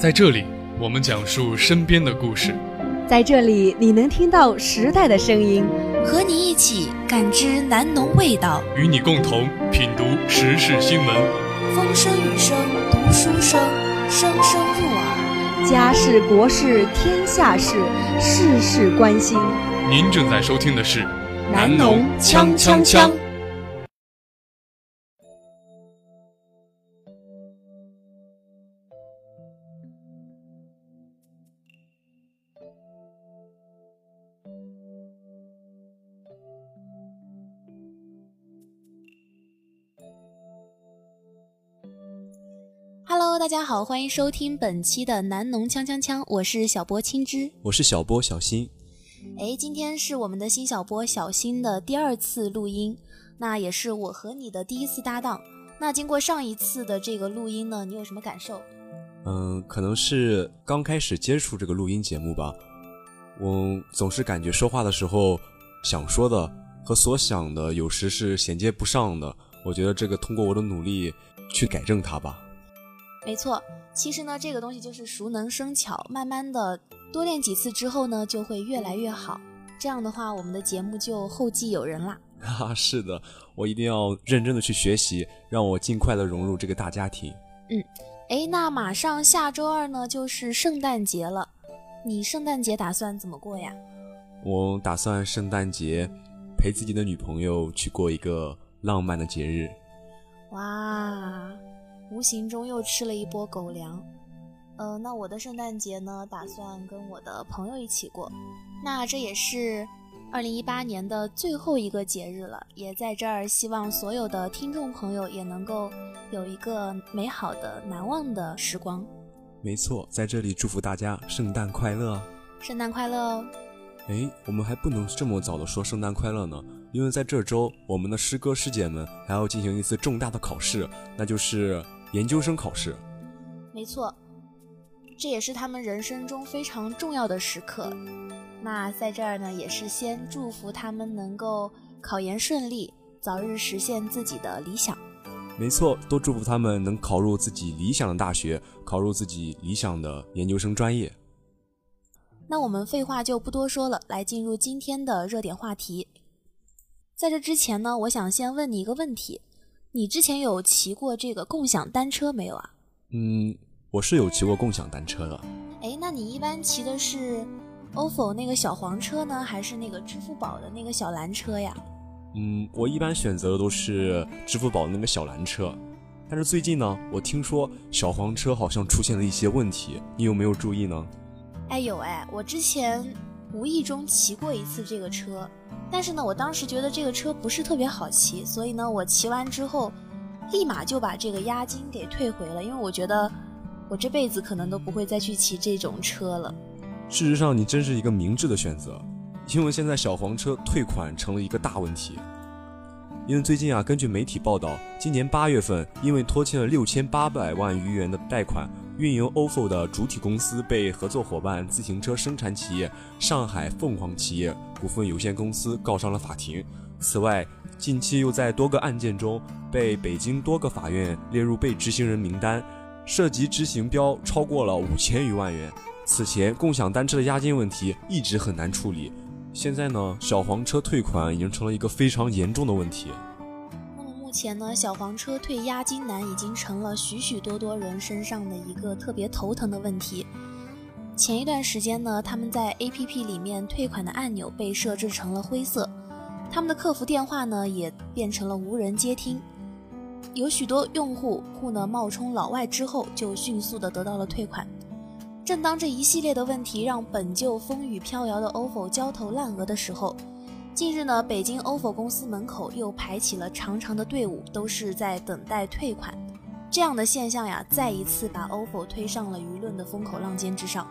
在这里，我们讲述身边的故事。在这里，你能听到时代的声音，和你一起感知南农味道，与你共同品读时事新闻。风声雨声读书声，声声入耳。家事国事天下事，事事关心。您正在收听的是南农锵锵锵。大家好，欢迎收听本期的南农锵锵锵，我是小波青汁，我是小波小新。哎，今天是我们的新小波小新的第二次录音，那也是我和你的第一次搭档。那经过上一次的这个录音呢，你有什么感受？嗯，可能是刚开始接触这个录音节目吧，我总是感觉说话的时候想说的和所想的有时是衔接不上的。我觉得这个通过我的努力去改正它吧。没错，其实呢，这个东西就是熟能生巧，慢慢的多练几次之后呢，就会越来越好。这样的话，我们的节目就后继有人啦。哈，是的，我一定要认真的去学习，让我尽快的融入这个大家庭。嗯，哎，那马上下周二呢，就是圣诞节了，你圣诞节打算怎么过呀？我打算圣诞节陪自己的女朋友去过一个浪漫的节日。哇！无形中又吃了一波狗粮，呃，那我的圣诞节呢，打算跟我的朋友一起过。那这也是二零一八年的最后一个节日了，也在这儿希望所有的听众朋友也能够有一个美好的、难忘的时光。没错，在这里祝福大家圣诞快乐！圣诞快乐哦！哎，我们还不能这么早的说圣诞快乐呢，因为在这周，我们的师哥师姐们还要进行一次重大的考试，那就是。研究生考试，没错，这也是他们人生中非常重要的时刻。那在这儿呢，也是先祝福他们能够考研顺利，早日实现自己的理想。没错，多祝福他们能考入自己理想的大学，考入自己理想的研究生专业。那我们废话就不多说了，来进入今天的热点话题。在这之前呢，我想先问你一个问题。你之前有骑过这个共享单车没有啊？嗯，我是有骑过共享单车的。哎，那你一般骑的是 ofo 那个小黄车呢，还是那个支付宝的那个小蓝车呀？嗯，我一般选择的都是支付宝的那个小蓝车。但是最近呢，我听说小黄车好像出现了一些问题，你有没有注意呢？哎有哎，我之前无意中骑过一次这个车。但是呢，我当时觉得这个车不是特别好骑，所以呢，我骑完之后，立马就把这个押金给退回了，因为我觉得我这辈子可能都不会再去骑这种车了。事实上，你真是一个明智的选择，因为现在小黄车退款成了一个大问题。因为最近啊，根据媒体报道，今年八月份，因为拖欠了六千八百万余元的贷款。运营 ofo 的主体公司被合作伙伴自行车生产企业上海凤凰企业股份有限公司告上了法庭。此外，近期又在多个案件中被北京多个法院列入被执行人名单，涉及执行标超过了五千余万元。此前，共享单车的押金问题一直很难处理，现在呢，小黄车退款已经成了一个非常严重的问题。目前呢，小黄车退押金难已经成了许许多多人身上的一个特别头疼的问题。前一段时间呢，他们在 APP 里面退款的按钮被设置成了灰色，他们的客服电话呢也变成了无人接听。有许多用户户呢冒充老外之后，就迅速的得到了退款。正当这一系列的问题让本就风雨飘摇的 ofo 焦头烂额的时候，近日呢，北京 ofo 公司门口又排起了长长的队伍，都是在等待退款。这样的现象呀，再一次把 ofo 推上了舆论的风口浪尖之上。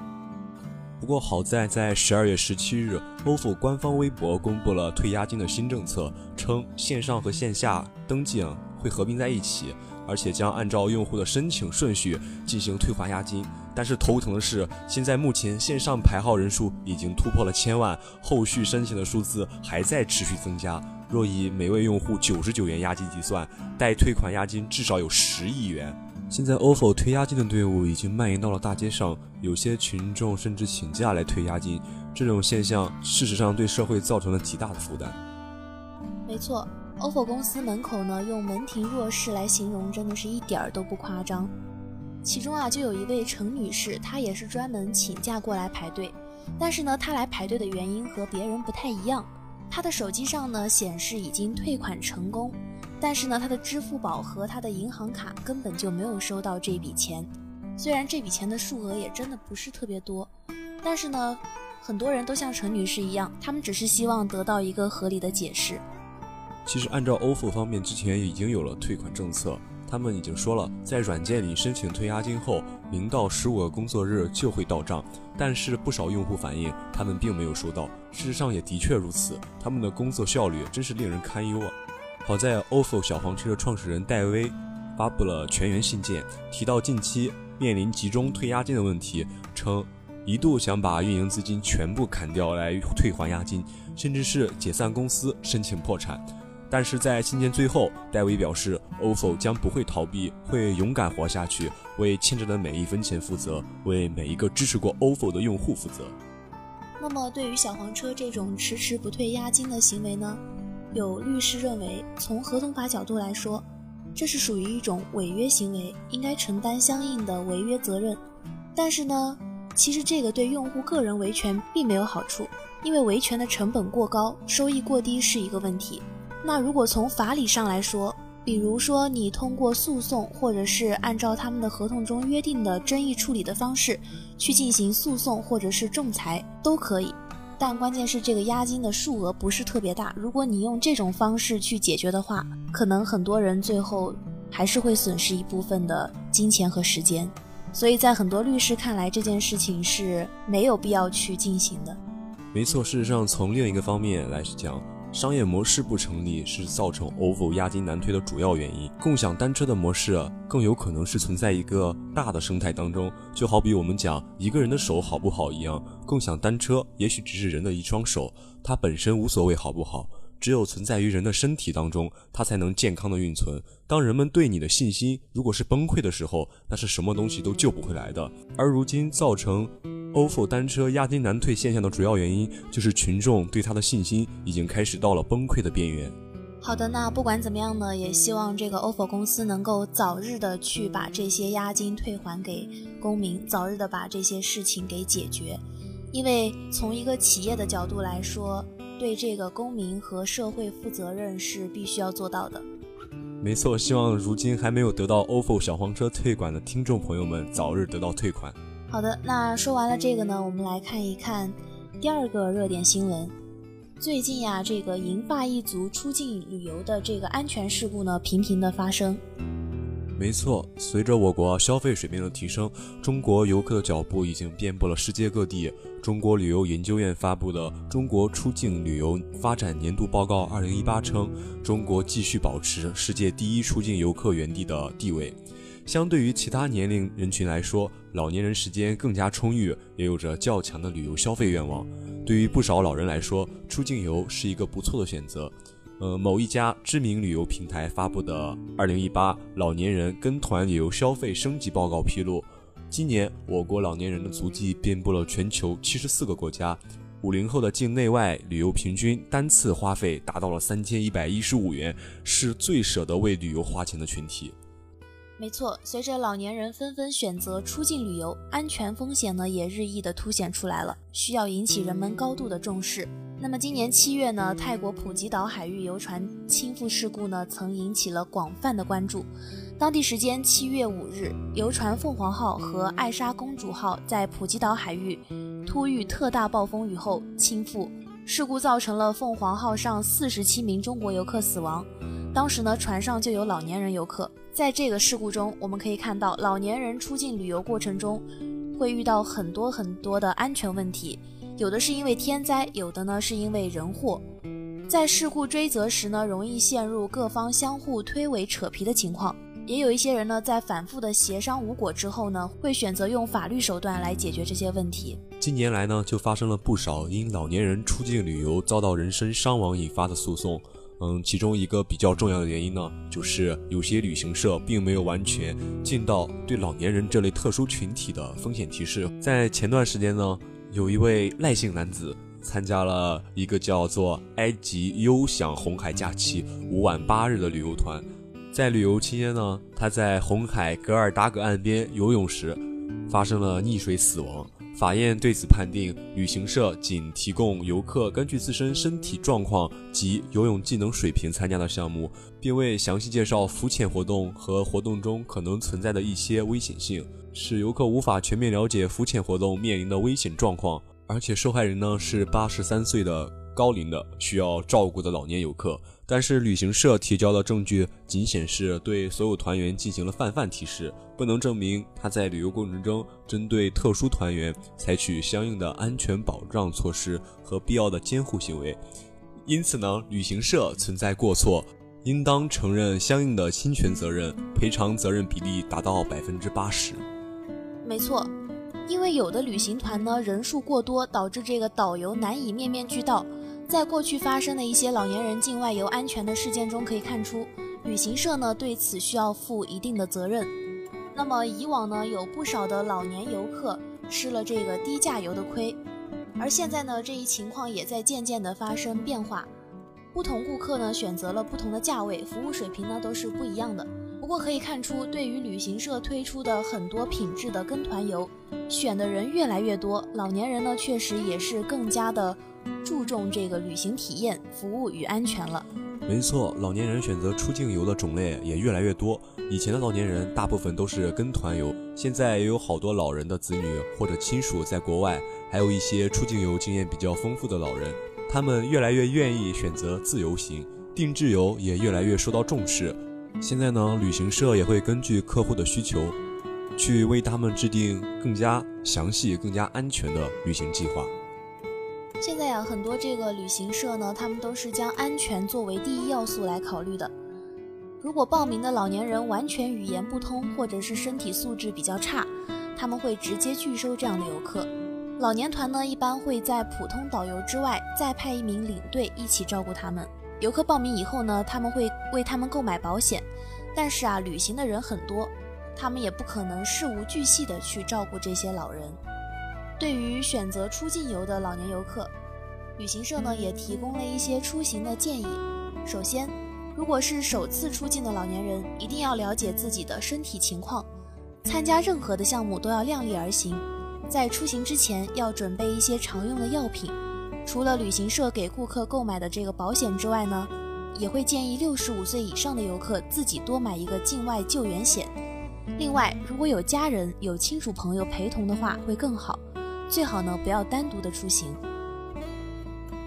不过好在，在十二月十七日，ofo 官方微博公布了退押金的新政策，称线上和线下登记会合并在一起，而且将按照用户的申请顺序进行退还押金。但是头疼的是，现在目前线上排号人数已经突破了千万，后续申请的数字还在持续增加。若以每位用户九十九元押金计算，待退款押金至少有十亿元。现在 ofo 退押金的队伍已经蔓延到了大街上，有些群众甚至请假来退押金。这种现象事实上对社会造成了极大的负担。没错，ofo 公司门口呢用门庭若市来形容，真的是一点儿都不夸张。其中啊就有一位陈女士，她也是专门请假过来排队，但是呢她来排队的原因和别人不太一样，她的手机上呢显示已经退款成功。但是呢，她的支付宝和她的银行卡根本就没有收到这笔钱。虽然这笔钱的数额也真的不是特别多，但是呢，很多人都像陈女士一样，他们只是希望得到一个合理的解释。其实，按照 ofo 方面之前已经有了退款政策，他们已经说了，在软件里申请退押金后，零到十五个工作日就会到账。但是不少用户反映，他们并没有收到。事实上也的确如此，他们的工作效率真是令人堪忧啊。好在 ofo 小黄车的创始人戴威发布了全员信件，提到近期面临集中退押金的问题，称一度想把运营资金全部砍掉来退还押金，甚至是解散公司申请破产。但是在信件最后，戴维表示，ofo 将不会逃避，会勇敢活下去，为欠着的每一分钱负责，为每一个支持过 ofo 的用户负责。那么，对于小黄车这种迟迟不退押金的行为呢？有律师认为，从合同法角度来说，这是属于一种违约行为，应该承担相应的违约责任。但是呢，其实这个对用户个人维权并没有好处，因为维权的成本过高，收益过低是一个问题。那如果从法理上来说，比如说你通过诉讼，或者是按照他们的合同中约定的争议处理的方式去进行诉讼，或者是仲裁，都可以。但关键是这个押金的数额不是特别大，如果你用这种方式去解决的话，可能很多人最后还是会损失一部分的金钱和时间。所以在很多律师看来，这件事情是没有必要去进行的。没错，事实上从另一个方面来讲。商业模式不成立是造成 ofo 押金难退的主要原因。共享单车的模式更有可能是存在一个大的生态当中，就好比我们讲一个人的手好不好一样，共享单车也许只是人的一双手，它本身无所谓好不好。只有存在于人的身体当中，它才能健康的运存。当人们对你的信心如果是崩溃的时候，那是什么东西都救不回来的。而如今造成 ofo 单车押金难退现象的主要原因，就是群众对它的信心已经开始到了崩溃的边缘。好的，那不管怎么样呢，也希望这个 ofo 公司能够早日的去把这些押金退还给公民，早日的把这些事情给解决。因为从一个企业的角度来说，对这个公民和社会负责任是必须要做到的。没错，希望如今还没有得到 ofo 小黄车退款的听众朋友们早日得到退款。好的，那说完了这个呢，我们来看一看第二个热点新闻。最近呀，这个银发一族出境旅游的这个安全事故呢，频频的发生。没错，随着我国消费水平的提升，中国游客的脚步已经遍布了世界各地。中国旅游研究院发布的《中国出境旅游发展年度报告（二零一八）》称，中国继续保持世界第一出境游客源地的地位。相对于其他年龄人群来说，老年人时间更加充裕，也有着较强的旅游消费愿望。对于不少老人来说，出境游是一个不错的选择。呃，某一家知名旅游平台发布的《二零一八老年人跟团旅游消费升级报告》披露，今年我国老年人的足迹遍布了全球七十四个国家，五零后的境内外旅游平均单次花费达到了三千一百一十五元，是最舍得为旅游花钱的群体。没错，随着老年人纷纷选择出境旅游，安全风险呢也日益的凸显出来了，需要引起人们高度的重视。那么今年七月呢，泰国普吉岛海域游船倾覆事故呢，曾引起了广泛的关注。当地时间七月五日，游船凤凰号和艾莎公主号在普吉岛海域突遇特大暴风雨后倾覆，事故造成了凤凰号上四十七名中国游客死亡。当时呢，船上就有老年人游客。在这个事故中，我们可以看到，老年人出境旅游过程中会遇到很多很多的安全问题。有的是因为天灾，有的呢是因为人祸，在事故追责时呢，容易陷入各方相互推诿扯皮的情况。也有一些人呢，在反复的协商无果之后呢，会选择用法律手段来解决这些问题。近年来呢，就发生了不少因老年人出境旅游遭到人身伤亡引发的诉讼。嗯，其中一个比较重要的原因呢，就是有些旅行社并没有完全尽到对老年人这类特殊群体的风险提示。在前段时间呢，有一位赖姓男子参加了一个叫做“埃及优享红海假期五晚八日”的旅游团，在旅游期间呢，他在红海格尔达格岸边游泳时发生了溺水死亡。法院对此判定，旅行社仅提供游客根据自身身体状况及游泳技能水平参加的项目，并未详细介绍浮潜活动和活动中可能存在的一些危险性，使游客无法全面了解浮潜活动面临的危险状况。而且受害人呢是八十三岁的高龄的需要照顾的老年游客。但是旅行社提交的证据仅显示对所有团员进行了泛泛提示，不能证明他在旅游过程中针对特殊团员采取相应的安全保障措施和必要的监护行为。因此呢，旅行社存在过错，应当承认相应的侵权责任，赔偿责任比例达到百分之八十。没错，因为有的旅行团呢人数过多，导致这个导游难以面面俱到。在过去发生的一些老年人境外游安全的事件中，可以看出，旅行社呢对此需要负一定的责任。那么以往呢，有不少的老年游客吃了这个低价游的亏，而现在呢，这一情况也在渐渐的发生变化。不同顾客呢选择了不同的价位，服务水平呢都是不一样的。不过可以看出，对于旅行社推出的很多品质的跟团游，选的人越来越多，老年人呢确实也是更加的。注重这个旅行体验、服务与安全了。没错，老年人选择出境游的种类也越来越多。以前的老年人大部分都是跟团游，现在也有好多老人的子女或者亲属在国外，还有一些出境游经验比较丰富的老人，他们越来越愿意选择自由行，定制游也越来越受到重视。现在呢，旅行社也会根据客户的需求，去为他们制定更加详细、更加安全的旅行计划。现在呀，很多这个旅行社呢，他们都是将安全作为第一要素来考虑的。如果报名的老年人完全语言不通，或者是身体素质比较差，他们会直接拒收这样的游客。老年团呢，一般会在普通导游之外，再派一名领队一起照顾他们。游客报名以后呢，他们会为他们购买保险。但是啊，旅行的人很多，他们也不可能事无巨细的去照顾这些老人。对于选择出境游的老年游客，旅行社呢也提供了一些出行的建议。首先，如果是首次出境的老年人，一定要了解自己的身体情况，参加任何的项目都要量力而行。在出行之前要准备一些常用的药品。除了旅行社给顾客购买的这个保险之外呢，也会建议六十五岁以上的游客自己多买一个境外救援险。另外，如果有家人、有亲属朋友陪同的话，会更好。最好呢，不要单独的出行。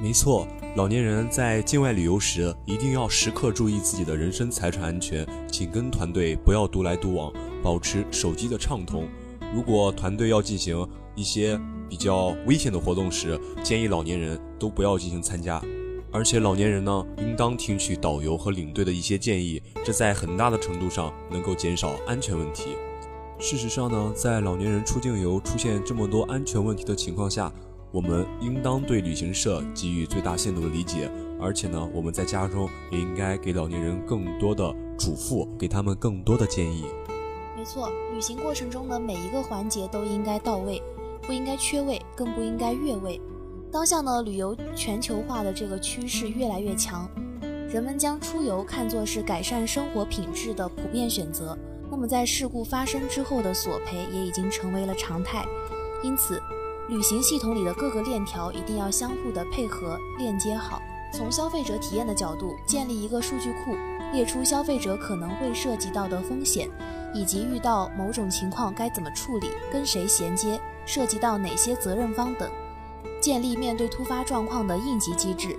没错，老年人在境外旅游时，一定要时刻注意自己的人身财产安全，紧跟团队，不要独来独往，保持手机的畅通。如果团队要进行一些比较危险的活动时，建议老年人都不要进行参加。而且老年人呢，应当听取导游和领队的一些建议，这在很大的程度上能够减少安全问题。事实上呢，在老年人出境游出现这么多安全问题的情况下，我们应当对旅行社给予最大限度的理解，而且呢，我们在家中也应该给老年人更多的嘱咐，给他们更多的建议。没错，旅行过程中的每一个环节都应该到位，不应该缺位，更不应该越位。当下呢，旅游全球化的这个趋势越来越强，人们将出游看作是改善生活品质的普遍选择。那么在事故发生之后的索赔也已经成为了常态，因此，旅行系统里的各个链条一定要相互的配合链接好。从消费者体验的角度，建立一个数据库，列出消费者可能会涉及到的风险，以及遇到某种情况该怎么处理、跟谁衔接、涉及到哪些责任方等，建立面对突发状况的应急机制。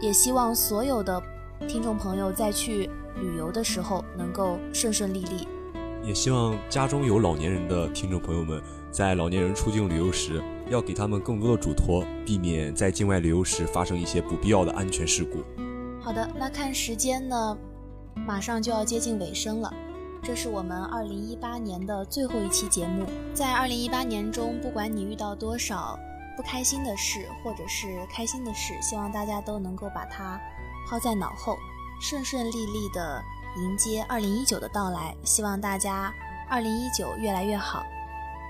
也希望所有的听众朋友在去旅游的时候能够顺顺利利。也希望家中有老年人的听众朋友们，在老年人出境旅游时，要给他们更多的嘱托，避免在境外旅游时发生一些不必要的安全事故。好的，那看时间呢，马上就要接近尾声了。这是我们二零一八年的最后一期节目。在二零一八年中，不管你遇到多少不开心的事，或者是开心的事，希望大家都能够把它抛在脑后，顺顺利利的迎接二零一九的到来。希望大家二零一九越来越好。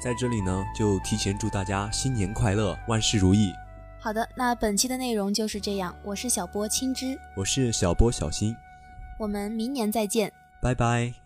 在这里呢，就提前祝大家新年快乐，万事如意。好的，那本期的内容就是这样。我是小波青之，我是小波小新，我们明年再见，拜拜。